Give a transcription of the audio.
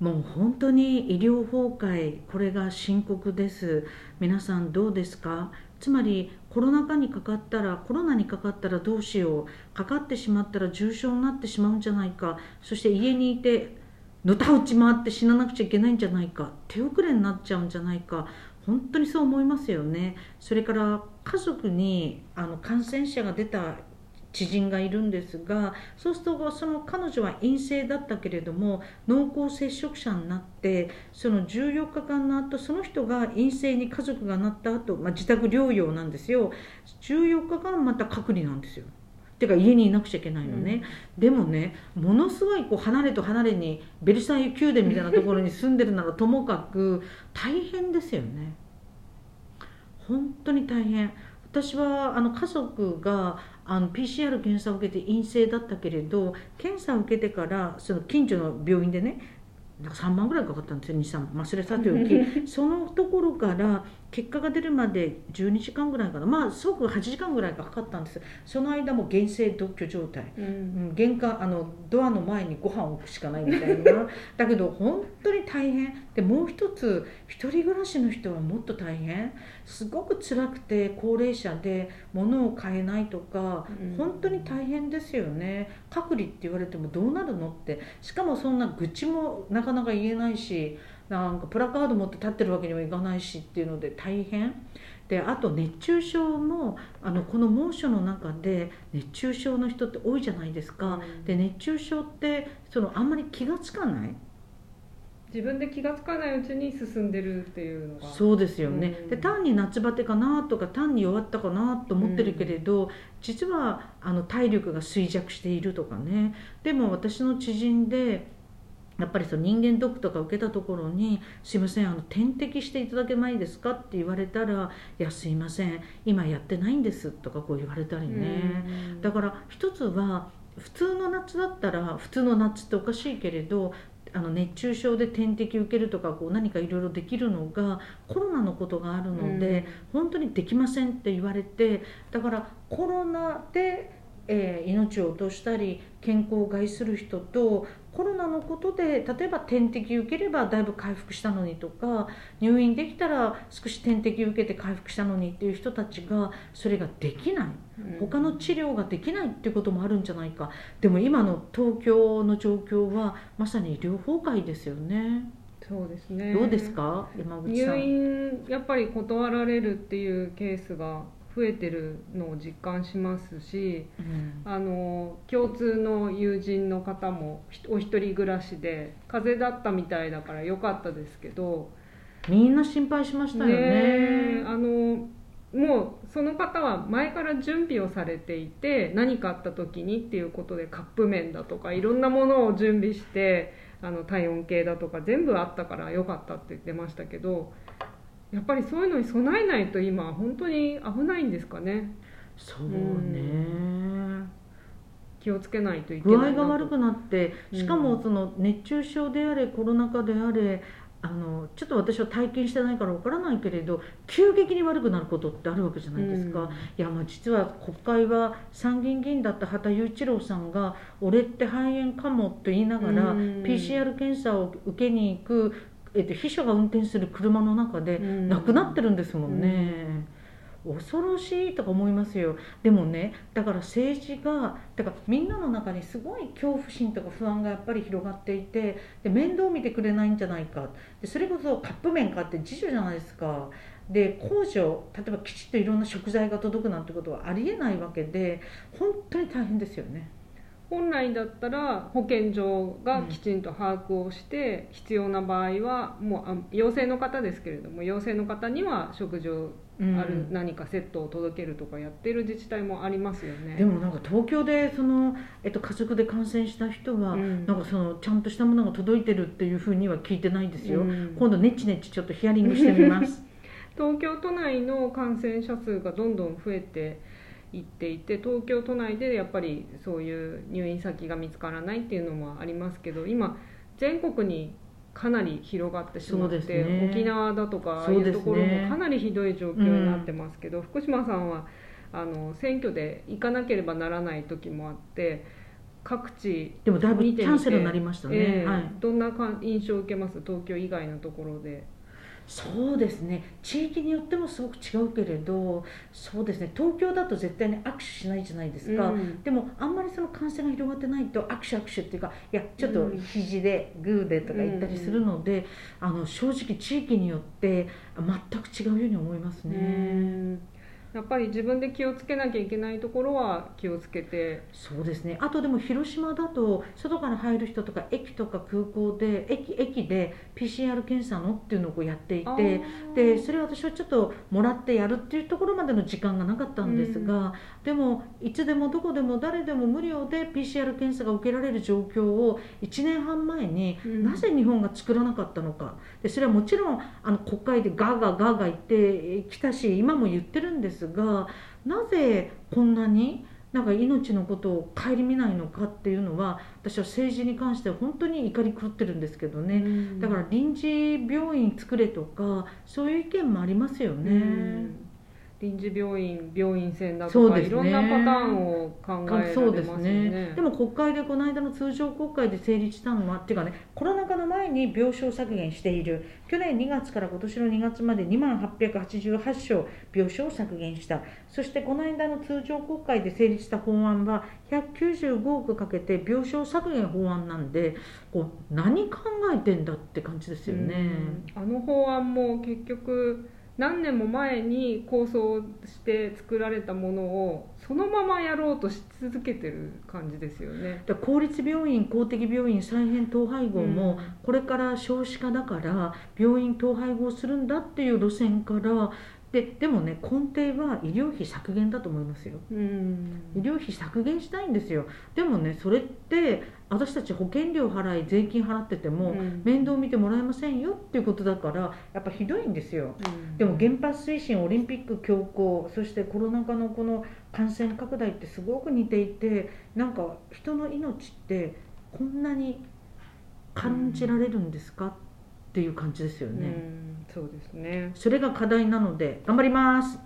もう本当に医療崩壊これが深刻です。皆さんどうですか？つまりコロナ禍にかかったらコロナにかかったらどうしよう？かかってしまったら重症になってしまうんじゃないか？そして家にいてのたうち回って死ななくちゃいけないんじゃないか？手遅れになっちゃうんじゃないか？本当にそう思いますよね。それから家族にあの感染者が出た知人がいるんですがそうするとその彼女は陰性だったけれども濃厚接触者になってその14日間の後その人が陰性に家族がなった後、まあ自宅療養なんですよ。14日間また隔離なんですよ。てか家にいなくちゃいけないのね、うん、でもねものすごいこう離れと離れにベルサイユ宮殿みたいなところに住んでるならともかく大変ですよね。本当に大変私はあの家族があの PCR 検査を受けて陰性だったけれど検査を受けてからその近所の病院でねなんか3万ぐらいかかったんですよ23万、まあ、それさておき。そのところから結果が出るまで12時間ぐらいかな。まあすごく8時間ぐらいかかったんです。その間も厳正独居状態、うん、玄関あのドアの前にご飯を置くしかないみたいな。だけど本当に大変。でもう一つ一人暮らしの人はもっと大変。すごく辛くて高齢者で物を買えないとか、うん、本当に大変ですよね。隔離って言われてもどうなるのって。しかもそんな愚痴もなかなか言えないしなんかプラカード持って立ってるわけにはいかないしっていうので大変。であと熱中症もあのこの猛暑の中で熱中症の人って多いじゃないですか、うん、で熱中症ってそのあんまり気が付かない。自分で気が付かないうちに進んでるっていうのが。そうですよね、うん、で単に夏バテかなとか単に弱ったかなと思ってるけれど、うん、実はあの体力が衰弱しているとかね。でも私の知人でやっぱりその人間ドックとか受けたところに「すいませんあの点滴していただけないですか?」って言われたら「いやすいません今やってないんです」とかこう言われたりね。だから一つは普通の夏だったら普通の夏っておかしいけれどあの熱中症で点滴受けるとかこう何かいろいろできるのがコロナのことがあるので、本当にできませんって言われてだからコロナでえー、命を落としたり健康を害する人とコロナのことで例えば点滴受ければだいぶ回復したのにとか入院できたら少し点滴受けて回復したのにっていう人たちがそれができない。他の治療ができないっていうこともあるんじゃないか。でも今の東京の状況はまさに医療崩壊ですよね。そうですね。どうですか山口さん。入院やっぱり断られるっていうケースが増えてるのを実感しますし、うん、あの共通の友人の方もお一人暮らしで風邪だったみたいだから良かったですけどみんな心配しましたよね。ねあのもうその方は前から準備をされていて何かあった時にっていうことでカップ麺だとかいろんなものを準備してあの体温計だとか全部あったから良かったって言ってましたけどやっぱりそういうのに備えないと今本当に危ないんですかね。そうね、うん、気をつけないといけない具合が悪くなってしかもその熱中症であれコロナ禍であれあのちょっと私は体験してないからわからないけれど急激に悪くなることってあるわけじゃないですか、うん、いやまあ実は国会は参議院議員だった畑雄一郎さんが「俺って肺炎かも」と言いながら、うん、PCR 検査を受けに行くえっと、秘書が運転する車の中で亡くなってるんですもんね。うん、恐ろしいとか思いますよ。でもねだから政治がだからみんなの中にすごい恐怖心とか不安がやっぱり広がっていてで面倒見てくれないんじゃないか。でそれこそカップ麺買って自助じゃないですか。で工場例えばきちっといろんな食材が届くなんてことはありえないわけで本当に大変ですよね。本来だったら保健所がきちんと把握をして、うん、必要な場合はもうあ陽性の方ですけれども陽性の方には食事をある何かセットを届けるとかやってる自治体もありますよね、でもなんか東京でその、えっと、家族で感染した人は、うん、なんかそのちゃんとしたものが届いてるっていうふうには聞いてないですよ、うん、今度ネチネチちょっとヒアリングしてみます。東京都内の感染者数がどんどん増えて行っていて東京都内でやっぱりそういう入院先が見つからないっていうのもありますけど今全国にかなり広がってしまって、ね、沖縄だとかああいうところもかなりひどい状況になってますけど、うん、福島さんはあの選挙で行かなければならない時もあって各地でもだいぶキャンセルになりましたね、ええはい、どんなか印象を受けます？東京以外のところでそうですね。地域によってもすごく違うけれどそうですね。東京だと絶対に握手しないじゃないですか、うん。でもあんまりその感染が広がってないと握手握手っていうかいやちょっとうん。肘でグーでとか言ったりするので、あの正直地域によって全く違うように思いますね。うんやっぱり自分で気をつけなきゃいけないところは気をつけて。そうですね。あとでも広島だと外から入る人とか駅とか空港で駅駅で PCR 検査のっていうのをやっていあてー。でそれを私はちょっともらってやるっていうところまでの時間がなかったんですが、でもいつでもどこでも誰でも無料で PCR 検査が受けられる状況を1年半前にうん。なぜ日本が作らなかったのか。でそれはもちろんあの国会でガーガーガーガー言ってきたし今も言ってるんですがなぜこんなになんか命のことを顧みないのかっていうのは私は政治に関しては本当に怒り狂ってるんですけどね、うん。だから臨時病院作れとかそういう意見もありますよね。うん臨時病院病院船だとか、そうですね。いろんなパターンを考えられますよそうですね。ねでも国会でこの間の通常国会で成立したのはっていうかねコロナ禍の前に病床削減している。去年2月から今年の2月まで2万888床病床を削減した。そしてこの間の通常国会で成立した法案は195億かけて病床削減法案なんでこう何考えてんだって感じですよね。うん。あの法案も結局何年も前に構想して作られたものをそのままやろうとし続けてる感じですよね。で公立病院公的病院再編統廃合も、うんこれから少子化だから病院統廃合するんだっていう路線からででもね根底は医療費削減だと思いますよ。うん。医療費削減したいんですよ。でもねそれって私たち保険料払い税金払ってても、うん。面倒見てもらえませんよっていうことだからやっぱひどいんですよ。うん。でも原発推進オリンピック強行そしてコロナ禍のこの感染拡大ってすごく似ていてなんか人の命ってこんなに感じられるんですかっていう感じですよね、うんそうですね。それが課題なので頑張ります